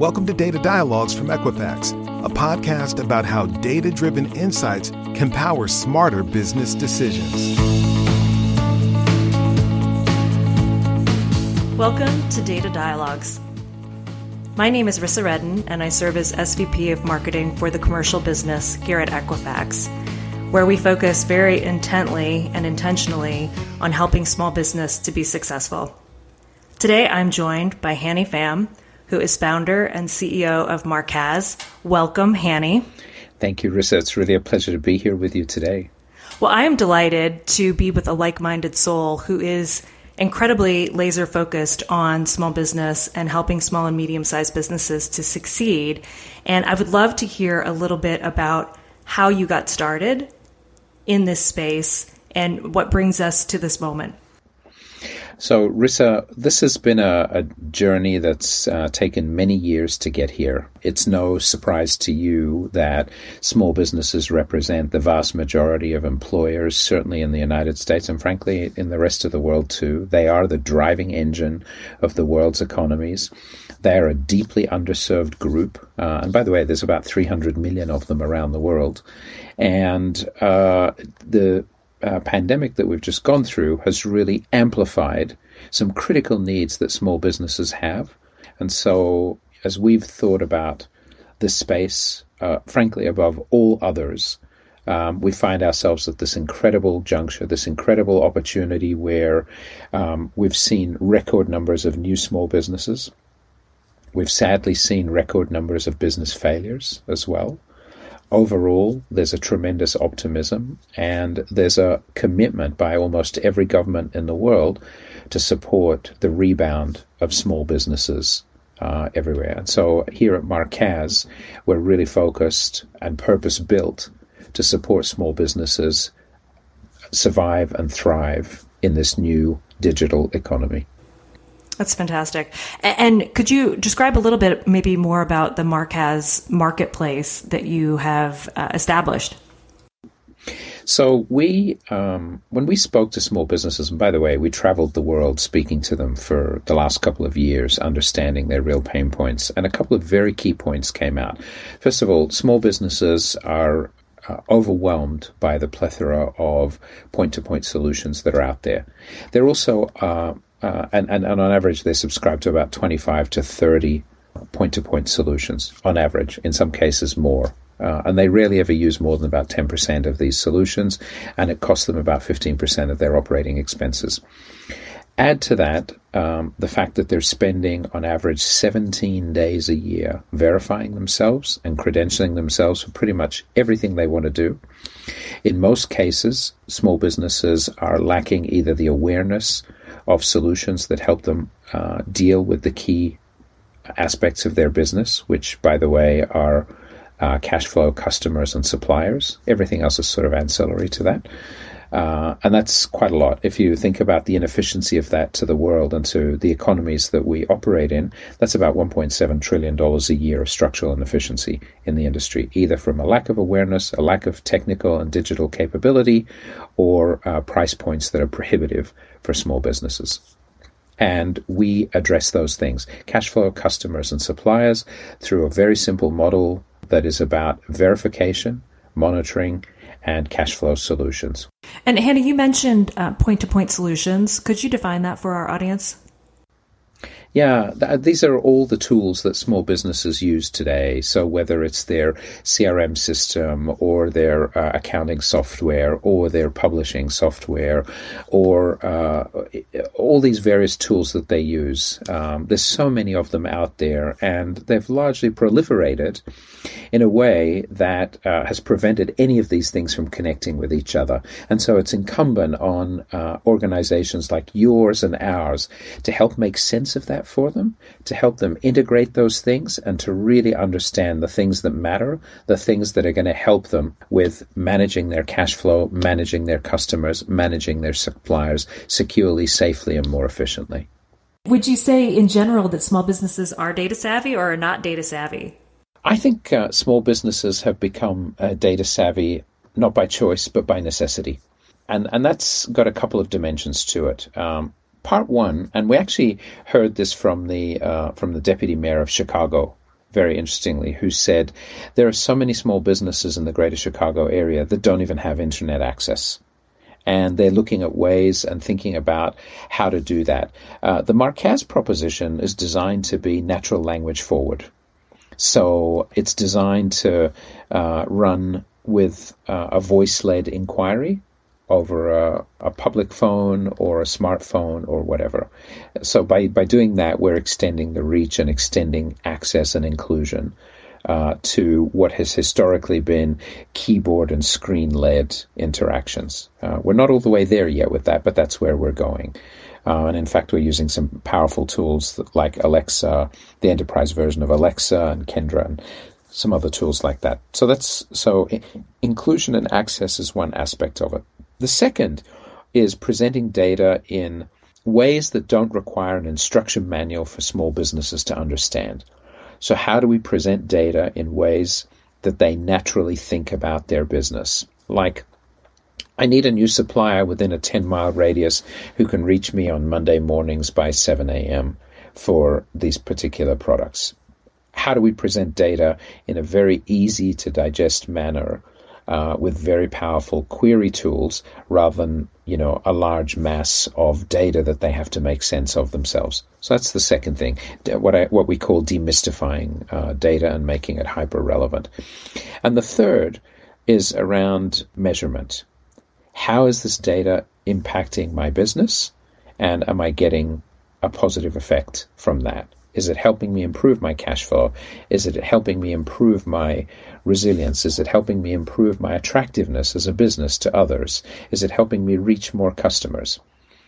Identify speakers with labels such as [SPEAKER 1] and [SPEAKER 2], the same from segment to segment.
[SPEAKER 1] Welcome to Data Dialogues from Equifax, a podcast about how data driven insights can power smarter business decisions.
[SPEAKER 2] Welcome to Data Dialogues. My name is Rissa Redden, and I serve as SVP of Marketing for the commercial business here at Equifax, where we focus very intently and intentionally on helping small business to be successful. Today, I'm joined by Hany Fam, who is founder and CEO of Marqaz. Welcome, Hany.
[SPEAKER 3] Thank you, Rissa. It's really a pleasure to be here with you today.
[SPEAKER 2] Well, I am delighted to be with a like minded soul who is incredibly laser focused on small business and helping small and medium sized businesses to succeed. And I would love to hear a little bit about how you got started in this space and what brings us to this moment.
[SPEAKER 3] So, Rissa, this has been a, a journey that's uh, taken many years to get here. It's no surprise to you that small businesses represent the vast majority of employers, certainly in the United States and frankly in the rest of the world too. They are the driving engine of the world's economies. They are a deeply underserved group. Uh, and by the way, there's about 300 million of them around the world. And uh, the uh, pandemic that we've just gone through has really amplified some critical needs that small businesses have. And so, as we've thought about this space, uh, frankly, above all others, um, we find ourselves at this incredible juncture, this incredible opportunity where um, we've seen record numbers of new small businesses. We've sadly seen record numbers of business failures as well overall, there's a tremendous optimism and there's a commitment by almost every government in the world to support the rebound of small businesses uh, everywhere. And so here at Marqaz, we're really focused and purpose built to support small businesses survive and thrive in this new digital economy.
[SPEAKER 2] That's fantastic. And could you describe a little bit, maybe more about the Marqaz marketplace that you have uh, established?
[SPEAKER 3] So we, um, when we spoke to small businesses, and by the way, we traveled the world speaking to them for the last couple of years, understanding their real pain points, and a couple of very key points came out. First of all, small businesses are uh, overwhelmed by the plethora of point-to-point solutions that are out there. They're also uh, uh, and, and, and on average, they subscribe to about 25 to 30 point to point solutions on average, in some cases more. Uh, and they rarely ever use more than about 10% of these solutions, and it costs them about 15% of their operating expenses. Add to that um, the fact that they're spending on average 17 days a year verifying themselves and credentialing themselves for pretty much everything they want to do. In most cases, small businesses are lacking either the awareness of solutions that help them uh, deal with the key aspects of their business, which, by the way, are uh, cash flow, customers, and suppliers. Everything else is sort of ancillary to that. Uh, and that's quite a lot. If you think about the inefficiency of that to the world and to the economies that we operate in, that's about $1.7 trillion a year of structural inefficiency in the industry, either from a lack of awareness, a lack of technical and digital capability, or uh, price points that are prohibitive for small businesses. And we address those things cash flow, customers, and suppliers through a very simple model that is about verification, monitoring, and cash flow solutions.
[SPEAKER 2] And Hany, you mentioned point to point solutions. Could you define that for our audience?
[SPEAKER 3] Yeah, th- these are all the tools that small businesses use today. So whether it's their CRM system or their uh, accounting software or their publishing software or uh, all these various tools that they use, um, there's so many of them out there, and they've largely proliferated in a way that uh, has prevented any of these things from connecting with each other. And so it's incumbent on uh, organizations like yours and ours to help make sense of that that for them, to help them integrate those things and to really understand the things that matter, the things that are going to help them with managing their cash flow, managing their customers, managing their suppliers securely, safely, and more efficiently.
[SPEAKER 2] Would you say in general that small businesses are data savvy or are not data savvy?
[SPEAKER 3] I think uh, small businesses have become uh, data savvy not by choice but by necessity. And, and that's got a couple of dimensions to it. Um, part one, and we actually heard this from the uh, from the deputy mayor of Chicago very interestingly, who said there are so many small businesses in the greater Chicago area that don't even have internet access. And they're looking at ways and thinking about how to do that. Uh, the Marqaz proposition is designed to be natural language forward. So it's designed to uh, run with uh, a voice led inquiry over a, a, public phone or a smartphone or whatever. So by, by doing that, we're extending the reach and extending access and inclusion uh, to what has historically been keyboard and screen led interactions. Uh, we're not all the way there yet with that, but that's where we're going. Uh, and in fact, we're using some powerful tools like Alexa, the enterprise version of Alexa and Kendra, and some other tools like that. So that's so inclusion and access is one aspect of it. The second is presenting data in ways that don't require an instruction manual for small businesses to understand. So, how do we present data in ways that they naturally think about their business? Like, I need a new supplier within a 10 mile radius who can reach me on Monday mornings by 7 a.m. for these particular products. How do we present data in a very easy to digest manner uh, with very powerful query tools rather than you know a large mass of data that they have to make sense of themselves. So that's the second thing, what I, what we call demystifying uh, data and making it hyper relevant. And the third is around measurement how is this data impacting my business? And am I getting a positive effect from that? Is it helping me improve my cash flow? Is it helping me improve my resilience? Is it helping me improve my attractiveness as a business to others? Is it helping me reach more customers?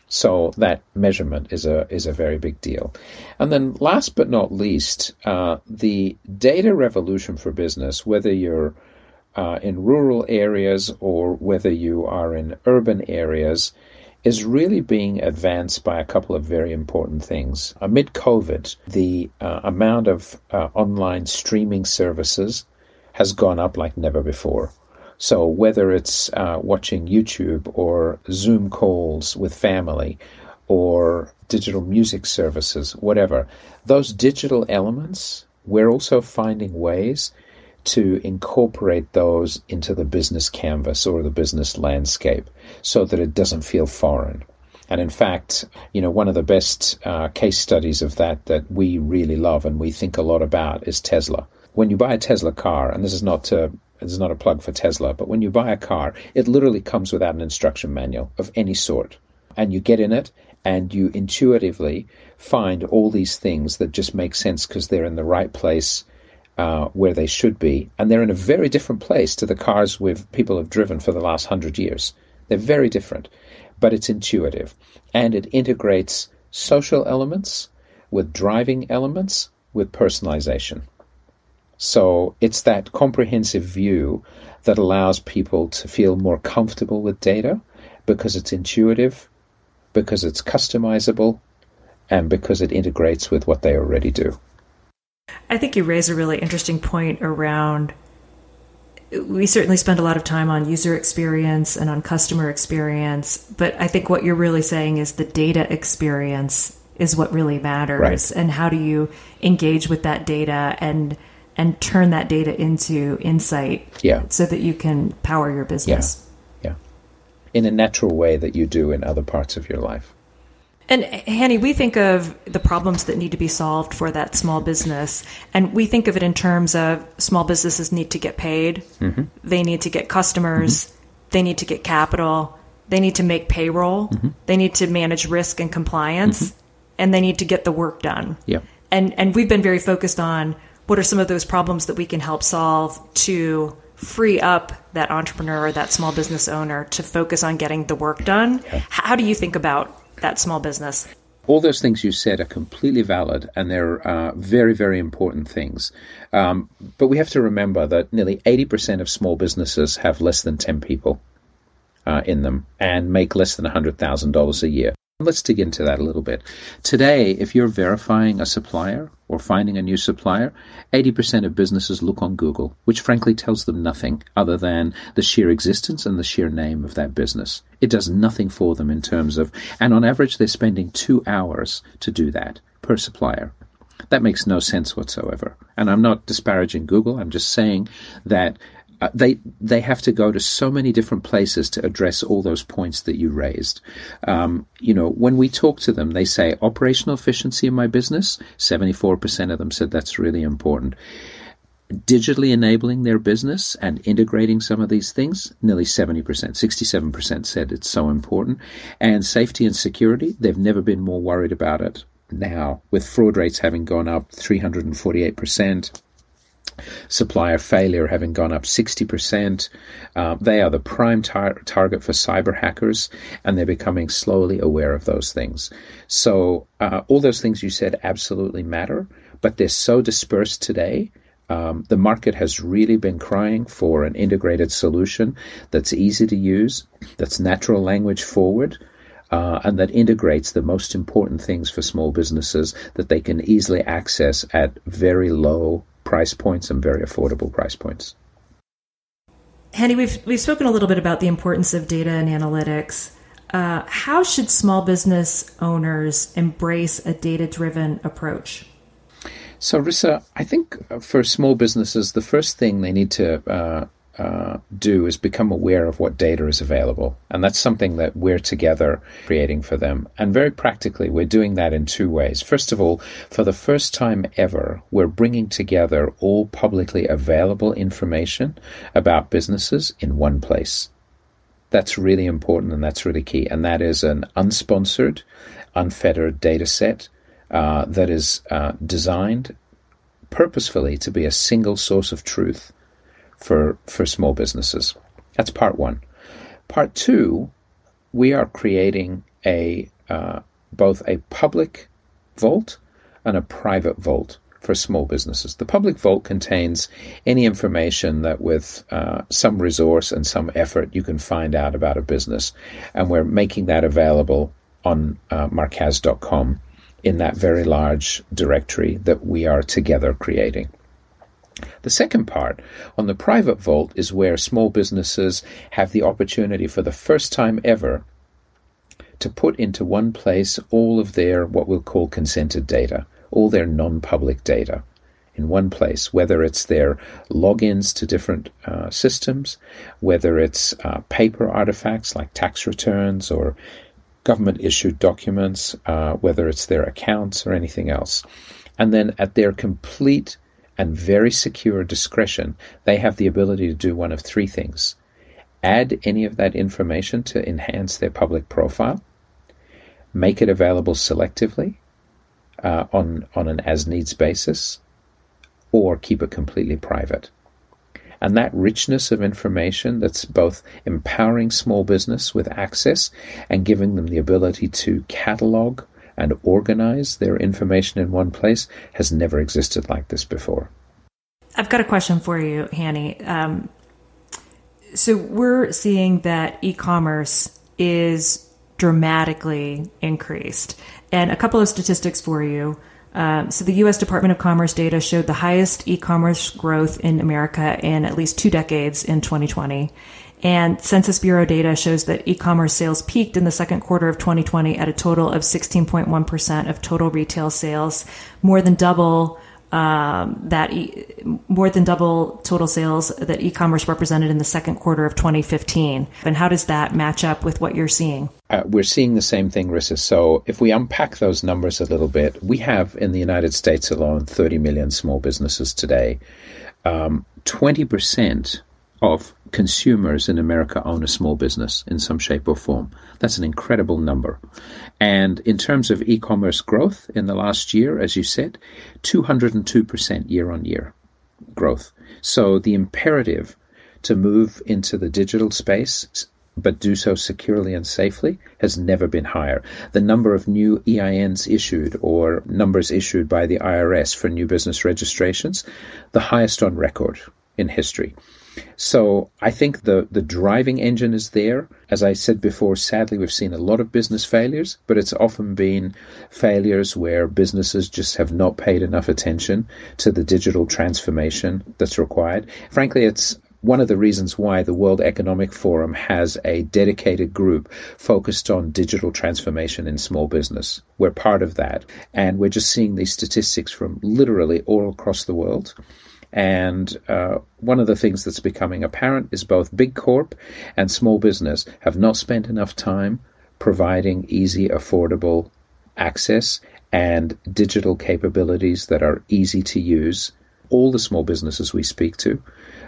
[SPEAKER 3] So that measurement is a is a very big deal. And then last but not least, uh, the data revolution for business, whether you're uh, in rural areas or whether you are in urban areas is really being advanced by a couple of very important things. Amid COVID, the uh, amount of uh, online streaming services has gone up like never before. So, whether it's uh, watching YouTube or Zoom calls with family or digital music services, whatever, those digital elements, we're also finding ways to incorporate those into the business canvas or the business landscape so that it doesn't feel foreign. And in fact, you know, one of the best uh, case studies of that that we really love and we think a lot about is Tesla. When you buy a Tesla car, and this is not to this is not a plug for Tesla, but when you buy a car, it literally comes without an instruction manual of any sort. And you get in it and you intuitively find all these things that just make sense because they're in the right place uh, where they should be, and they're in a very different place to the cars with people have driven for the last hundred years. They're very different, but it's intuitive, and it integrates social elements with driving elements with personalization. So it's that comprehensive view that allows people to feel more comfortable with data because it's intuitive, because it's customizable, and because it integrates with what they already do.
[SPEAKER 2] I think you raise a really interesting point around. We certainly spend a lot of time on user experience and on customer experience, but I think what you're really saying is the data experience is what really matters, right. and how do you engage with that data and and turn that data into insight,
[SPEAKER 3] yeah.
[SPEAKER 2] so that you can power your business.
[SPEAKER 3] Yeah. yeah, in a natural way that you do in other parts of your life.
[SPEAKER 2] And Hany, we think of the problems that need to be solved for that small business, and we think of it in terms of small businesses need to get paid, mm-hmm. they need to get customers, mm-hmm. they need to get capital, they need to make payroll, mm-hmm. they need to manage risk and compliance, mm-hmm. and they need to get the work done.
[SPEAKER 3] Yeah.
[SPEAKER 2] And and we've been very focused on what are some of those problems that we can help solve to free up that entrepreneur or that small business owner to focus on getting the work done. Yeah. How do you think about that small business.
[SPEAKER 3] All those things you said are completely valid and they're uh, very, very important things. Um, but we have to remember that nearly 80% of small businesses have less than 10 people uh, in them and make less than $100,000 a year. Let's dig into that a little bit. Today, if you're verifying a supplier or finding a new supplier, 80% of businesses look on Google, which frankly tells them nothing other than the sheer existence and the sheer name of that business. It does nothing for them in terms of, and on average, they're spending two hours to do that per supplier. That makes no sense whatsoever. And I'm not disparaging Google. I'm just saying that uh, they they have to go to so many different places to address all those points that you raised. Um, you know, when we talk to them, they say operational efficiency in my business. Seventy four percent of them said that's really important. Digitally enabling their business and integrating some of these things, nearly 70%, 67% said it's so important. And safety and security, they've never been more worried about it now, with fraud rates having gone up 348% supplier failure having gone up 60%. Uh, they are the prime tar- target for cyber hackers, and they're becoming slowly aware of those things. So, uh, all those things you said absolutely matter, but they're so dispersed today. Um, the market has really been crying for an integrated solution that's easy to use, that's natural language forward, uh, and that integrates the most important things for small businesses that they can easily access at very low price points and very affordable price points.
[SPEAKER 2] Hany, we've we've spoken a little bit about the importance of data and analytics. Uh, how should small business owners embrace a data driven approach?
[SPEAKER 3] So, Rissa, I think for small businesses, the first thing they need to uh, uh, do is become aware of what data is available. And that's something that we're together creating for them. And very practically, we're doing that in two ways. First of all, for the first time ever, we're bringing together all publicly available information about businesses in one place. That's really important and that's really key. And that is an unsponsored, unfettered data set uh, that is uh, designed purposefully to be a single source of truth for, for small businesses. That's part one. Part two, we are creating a uh, both a public vault and a private vault for small businesses. The public vault contains any information that, with uh, some resource and some effort, you can find out about a business, and we're making that available on uh, marqaz.com in that very large directory that we are together creating. The second part on the private vault is where small businesses have the opportunity for the first time ever to put into one place all of their what we'll call consented data, all their non public data in one place, whether it's their logins to different uh, systems, whether it's uh, paper artifacts like tax returns or government issued documents, uh, whether it's their accounts or anything else. And then at their complete and very secure discretion, they have the ability to do one of three things add any of that information to enhance their public profile, make it available selectively uh, on, on an as needs basis, or keep it completely private. And that richness of information that's both empowering small business with access and giving them the ability to catalog and organize their information in one place has never existed like this before.
[SPEAKER 2] I've got a question for you, Hany. Um, so we're seeing that e-commerce is dramatically increased, and a couple of statistics for you. Um, so the U.S. Department of Commerce data showed the highest e-commerce growth in America in at least two decades in 2020. And Census Bureau data shows that e-commerce sales peaked in the second quarter of 2020 at a total of 16.1% of total retail sales, more than double um, that e- more than double total sales that e-commerce represented in the second quarter of 2015. And how does that match up with what you're seeing?
[SPEAKER 3] Uh, we're seeing the same thing, Rissa. So if we unpack those numbers a little bit, we have in the United States alone 30 million small businesses today. Um, 20% of consumers in America own a small business in some shape or form. That's an incredible number. And in terms of e commerce growth in the last year, as you said, 202% year on year growth. So the imperative to move into the digital space but do so securely and safely has never been higher. The number of new EINs issued or numbers issued by the IRS for new business registrations, the highest on record in history. So I think the, the driving engine is there. As I said before, sadly, we've seen a lot of business failures, but it's often been failures where businesses just have not paid enough attention to the digital transformation that's required. Frankly, it's one of the reasons why the World Economic Forum has a dedicated group focused on digital transformation in small business. We're part of that. And we're just seeing these statistics from literally all across the world. And uh, one of the things that's becoming apparent is both big corp and small business have not spent enough time providing easy, affordable access and digital capabilities that are easy to use. All the small businesses we speak to,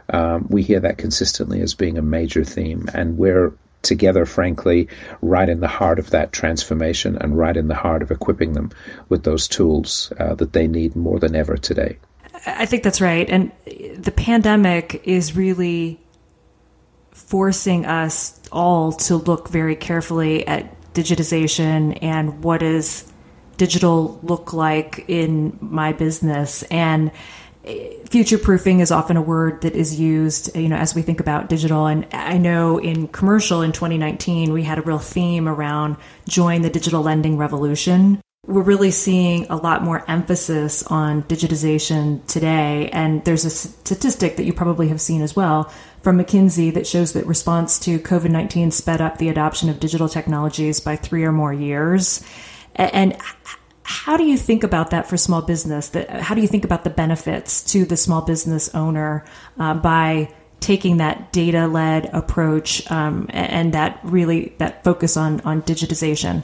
[SPEAKER 3] um, we hear that consistently as being a major theme, and we're together, frankly, right in the heart of that transformation and right in the heart of equipping them with those tools uh, that they need more than ever today.
[SPEAKER 2] I think that's right. And the pandemic is really forcing us all to look very carefully at digitization and what does digital look like in my business. And future proofing is often a word that is used you know as we think about digital. And i know in commercial in 2019 we had a real theme around join the digital lending revolution we're really seeing a lot more emphasis on digitization today and there's a statistic that you probably have seen as well from mckinsey that shows that response to covid-19 sped up the adoption of digital technologies by three or more years and how do you think about that for small business? How do you think about the benefits to the small business owner uh, by taking that data led approach um, and that really that focus on on digitization?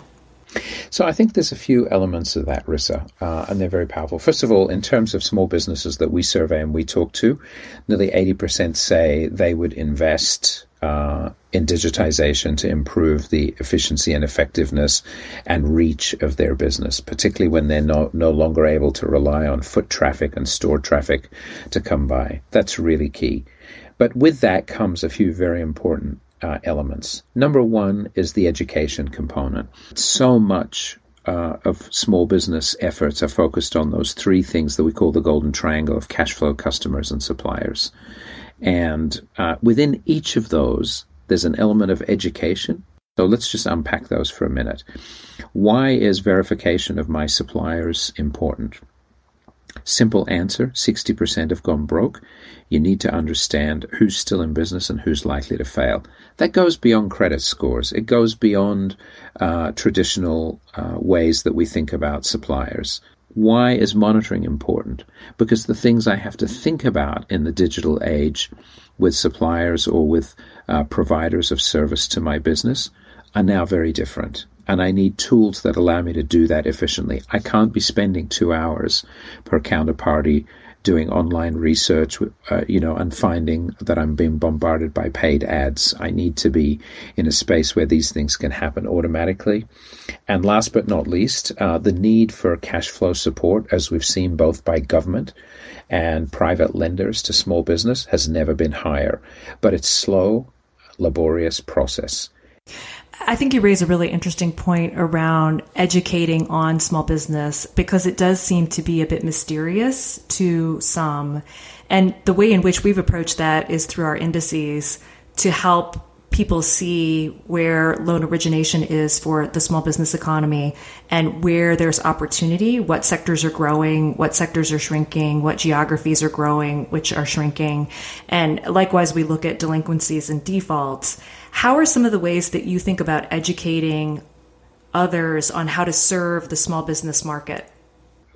[SPEAKER 3] So I think there's a few elements of that, Rissa, uh, and they're very powerful. First of all, in terms of small businesses that we survey and we talk to, nearly 80% say they would invest uh, in digitization to improve the efficiency and effectiveness and reach of their business, particularly when they're no, no longer able to rely on foot traffic and store traffic to come by. That's really key. But with that comes a few very important uh, elements. Number one is the education component. So much uh, of small business efforts are focused on those three things that we call the golden triangle of cash flow, customers, and suppliers. And uh, within each of those, there's an element of education. So let's just unpack those for a minute. Why is verification of my suppliers important? Simple answer 60% have gone broke. You need to understand who's still in business and who's likely to fail. That goes beyond credit scores, it goes beyond uh, traditional uh, ways that we think about suppliers. Why is monitoring important? Because the things I have to think about in the digital age with suppliers or with uh, providers of service to my business are now very different. And I need tools that allow me to do that efficiently. I can't be spending two hours per counterparty doing online research, uh, you know, and finding that I'm being bombarded by paid ads. I need to be in a space where these things can happen automatically. And last but not least, uh, the need for cash flow support, as we've seen both by government and private lenders to small business, has never been higher. But it's slow, laborious process.
[SPEAKER 2] I think you raise a really interesting point around educating on small business because it does seem to be a bit mysterious to some. And the way in which we've approached that is through our indices to help people see where loan origination is for the small business economy and where there's opportunity, what sectors are growing, what sectors are shrinking, what geographies are growing, which are shrinking. And likewise, we look at delinquencies and defaults. How are some of the ways that you think about educating others on how to serve the small business market?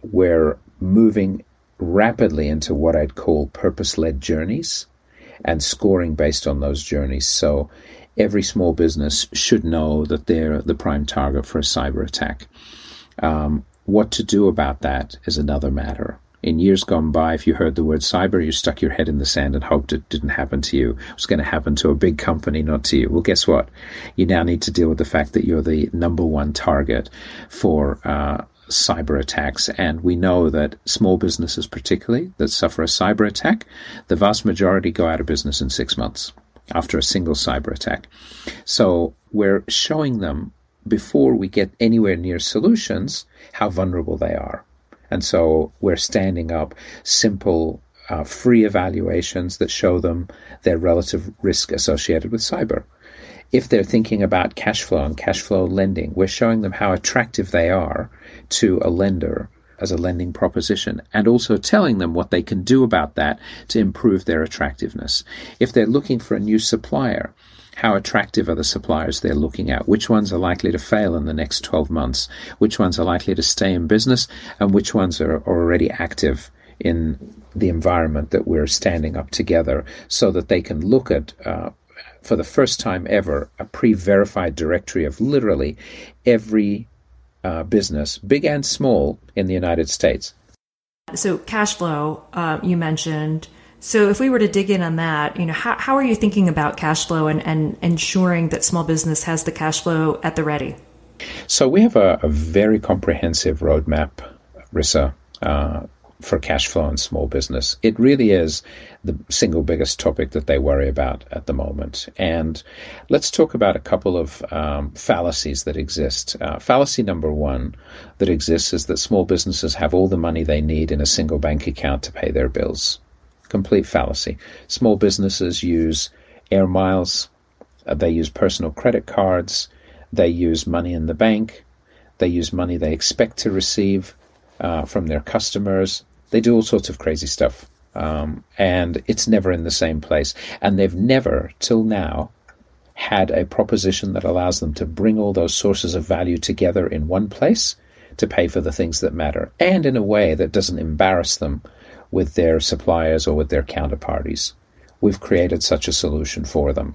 [SPEAKER 3] We're moving rapidly into what I'd call purpose led journeys and scoring based on those journeys. So every small business should know that they're the prime target for a cyber attack. Um, what to do about that is another matter. In years gone by, if you heard the word cyber, you stuck your head in the sand and hoped it didn't happen to you. It was going to happen to a big company, not to you. Well, guess what? You now need to deal with the fact that you're the number one target for uh, cyber attacks. And we know that small businesses, particularly, that suffer a cyber attack, the vast majority go out of business in six months after a single cyber attack. So we're showing them before we get anywhere near solutions how vulnerable they are. And so we're standing up simple, uh, free evaluations that show them their relative risk associated with cyber if they're thinking about cash flow and cash flow lending, we're showing them how attractive they are to a lender as a lending proposition and also telling them what they can do about that to improve their attractiveness. If they're looking for a new supplier, how attractive are the suppliers they're looking at? Which ones are likely to fail in the next 12 months? Which ones are likely to stay in business? And which ones are already active in the environment that we're standing up together so that they can look at, uh, for the first time ever, a pre verified directory of literally every uh, business, big and small, in the United States.
[SPEAKER 2] So, cash flow, uh, you mentioned. So, if we were to dig in on that, you know, how, how are you thinking about cash flow and, and ensuring that small business has the cash flow at the ready?
[SPEAKER 3] So, we have a, a very comprehensive roadmap, Rissa, uh, for cash flow in small business. It really is the single biggest topic that they worry about at the moment. And let's talk about a couple of um, fallacies that exist. Uh, fallacy number one that exists is that small businesses have all the money they need in a single bank account to pay their bills. Complete fallacy. Small businesses use air miles, uh, they use personal credit cards, they use money in the bank, they use money they expect to receive uh, from their customers. They do all sorts of crazy stuff. Um, and it's never in the same place. And they've never, till now, had a proposition that allows them to bring all those sources of value together in one place to pay for the things that matter, and in a way that doesn't embarrass them with their suppliers or with their counterparties. We've created such a solution for them.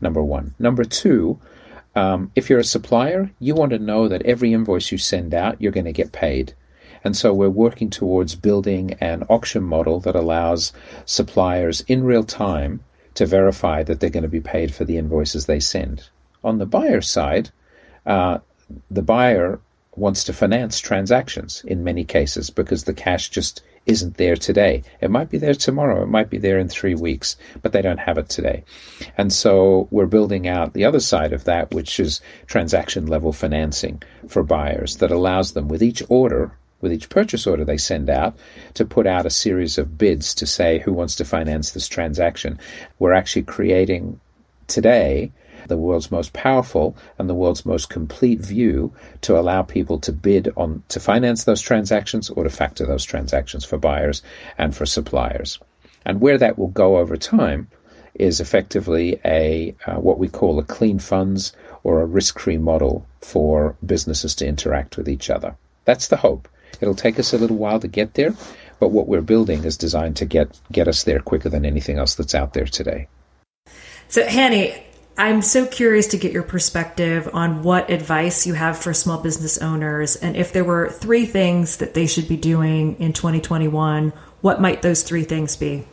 [SPEAKER 3] Number one. Number two, um, if you're a supplier, you want to know that every invoice you send out, you're going to get paid. And so we're working towards building an auction model that allows suppliers in real time to verify that they're going to be paid for the invoices they send. On the buyer side, uh, the buyer wants to finance transactions in many cases because the cash just isn't there today. It might be there tomorrow. It might be there in three weeks, but they don't have it today. And so we're building out the other side of that, which is transaction level financing for buyers that allows them with each order with each purchase order they send out to put out a series of bids to say who wants to finance this transaction. We're actually creating today the world's most powerful and the world's most complete view to allow people to bid on to finance those transactions or to factor those transactions for buyers and for suppliers. And where that will go over time is effectively a uh, what we call a clean funds or a risk-free model for businesses to interact with each other. That's the hope. It'll take us a little while to get there, but what we're building is designed to get get us there quicker than anything else that's out there today.
[SPEAKER 2] So, Hany, I'm so curious to get your perspective on what advice you have for small business owners, and if there were three things that they should be doing in 2021, what might those three things be?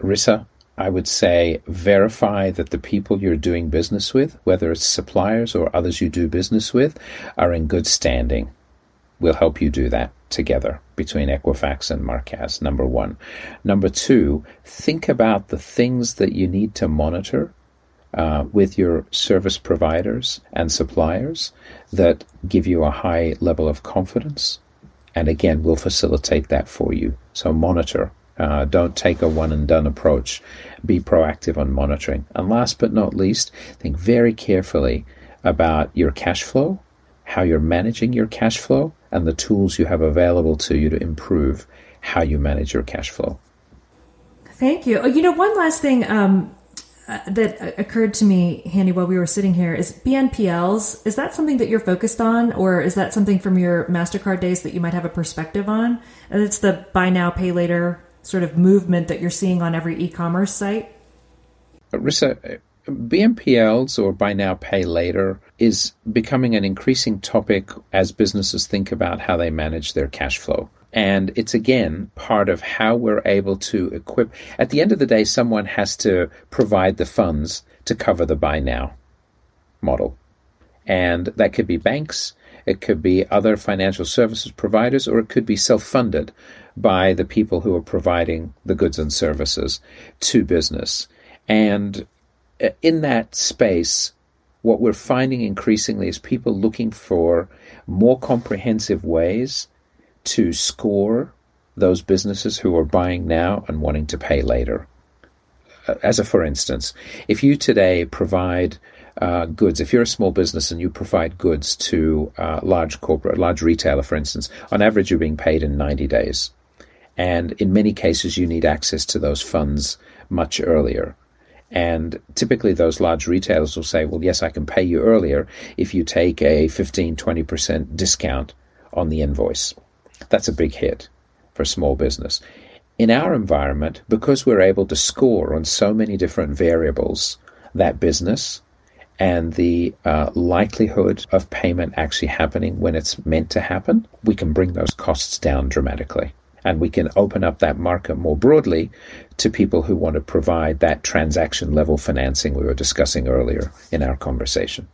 [SPEAKER 3] Rissa, I would say verify that the people you're doing business with, whether it's suppliers or others you do business with, are in good standing. We'll help you do that together between Equifax and Marqaz, number one. Number two, think about the things that you need to monitor uh, with your service providers and suppliers that give you a high level of confidence. And again, we'll facilitate that for you. So monitor. Uh, don't take a one and done approach. Be proactive on monitoring. And last but not least, think very carefully about your cash flow, how you're managing your cash flow, and the tools you have available to you to improve how you manage your cash flow.
[SPEAKER 2] Thank you. Oh, you know, one last thing um, uh, that occurred to me, Hany, while we were sitting here is BNPLs. Is that something that you're focused on, or is that something from your MasterCard days that you might have a perspective on? And it's the buy now, pay later sort of movement that you're seeing on every e commerce site?
[SPEAKER 3] Rissa, BNPLs or buy now, pay later is becoming an increasing topic as businesses think about how they manage their cash flow. And it's again part of how we're able to equip. At the end of the day, someone has to provide the funds to cover the buy now model. And that could be banks, it could be other financial services providers, or it could be self funded by the people who are providing the goods and services to business. And in that space, what we're finding increasingly is people looking for more comprehensive ways to score those businesses who are buying now and wanting to pay later. Uh, as a for instance, if you today provide uh, goods, if you're a small business and you provide goods to uh, large corporate, large retailer, for instance, on average you're being paid in 90 days. And in many cases, you need access to those funds much earlier. And typically, those large retailers will say, well, yes, I can pay you earlier if you take a 15, 20% discount on the invoice. That's a big hit for small business. In our environment, because we're able to score on so many different variables, that business and the uh, likelihood of payment actually happening when it's meant to happen, we can bring those costs down dramatically and we can open up that market more broadly to people who want to provide that transaction level financing we were discussing earlier in our conversation.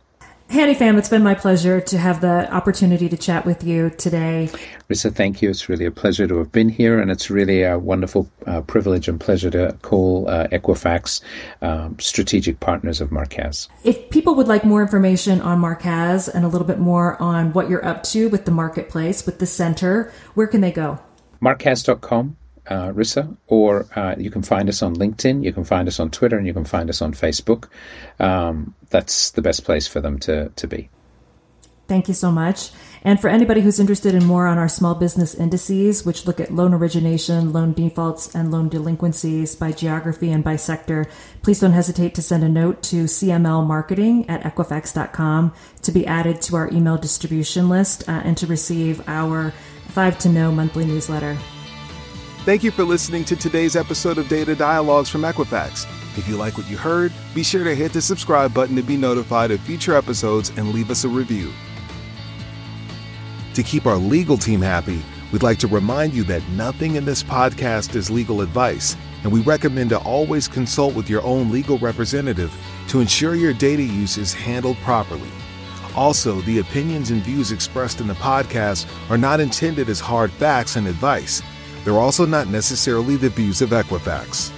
[SPEAKER 2] Hany Fam, it's been my pleasure to have the opportunity to chat with you today.
[SPEAKER 3] Rissa, thank you. It's really a pleasure to have been here, and it's really a wonderful uh, privilege and pleasure to call uh, Equifax um, strategic partners of Marqaz.
[SPEAKER 2] If people would like more information on Marqaz and a little bit more on what you're up to with the marketplace, with the center, where can they go?
[SPEAKER 3] marqaz.com, uh, Rissa, or uh, you can find us on LinkedIn, you can find us on Twitter, and you can find us on Facebook. Um, that's the best place for them to, to be.
[SPEAKER 2] Thank you so much. And for anybody who's interested in more on our small business indices, which look at loan origination, loan defaults, and loan delinquencies by geography and by sector, please don't hesitate to send a note to cmlmarketing at equifax.com to be added to our email distribution list uh, and to receive our 5 to Know monthly newsletter.
[SPEAKER 1] Thank you for listening to today's episode of Data Dialogues from Equifax. If you like what you heard, be sure to hit the subscribe button to be notified of future episodes and leave us a review. To keep our legal team happy, we'd like to remind you that nothing in this podcast is legal advice, and we recommend to always consult with your own legal representative to ensure your data use is handled properly. Also, the opinions and views expressed in the podcast are not intended as hard facts and advice. They're also not necessarily the views of Equifax.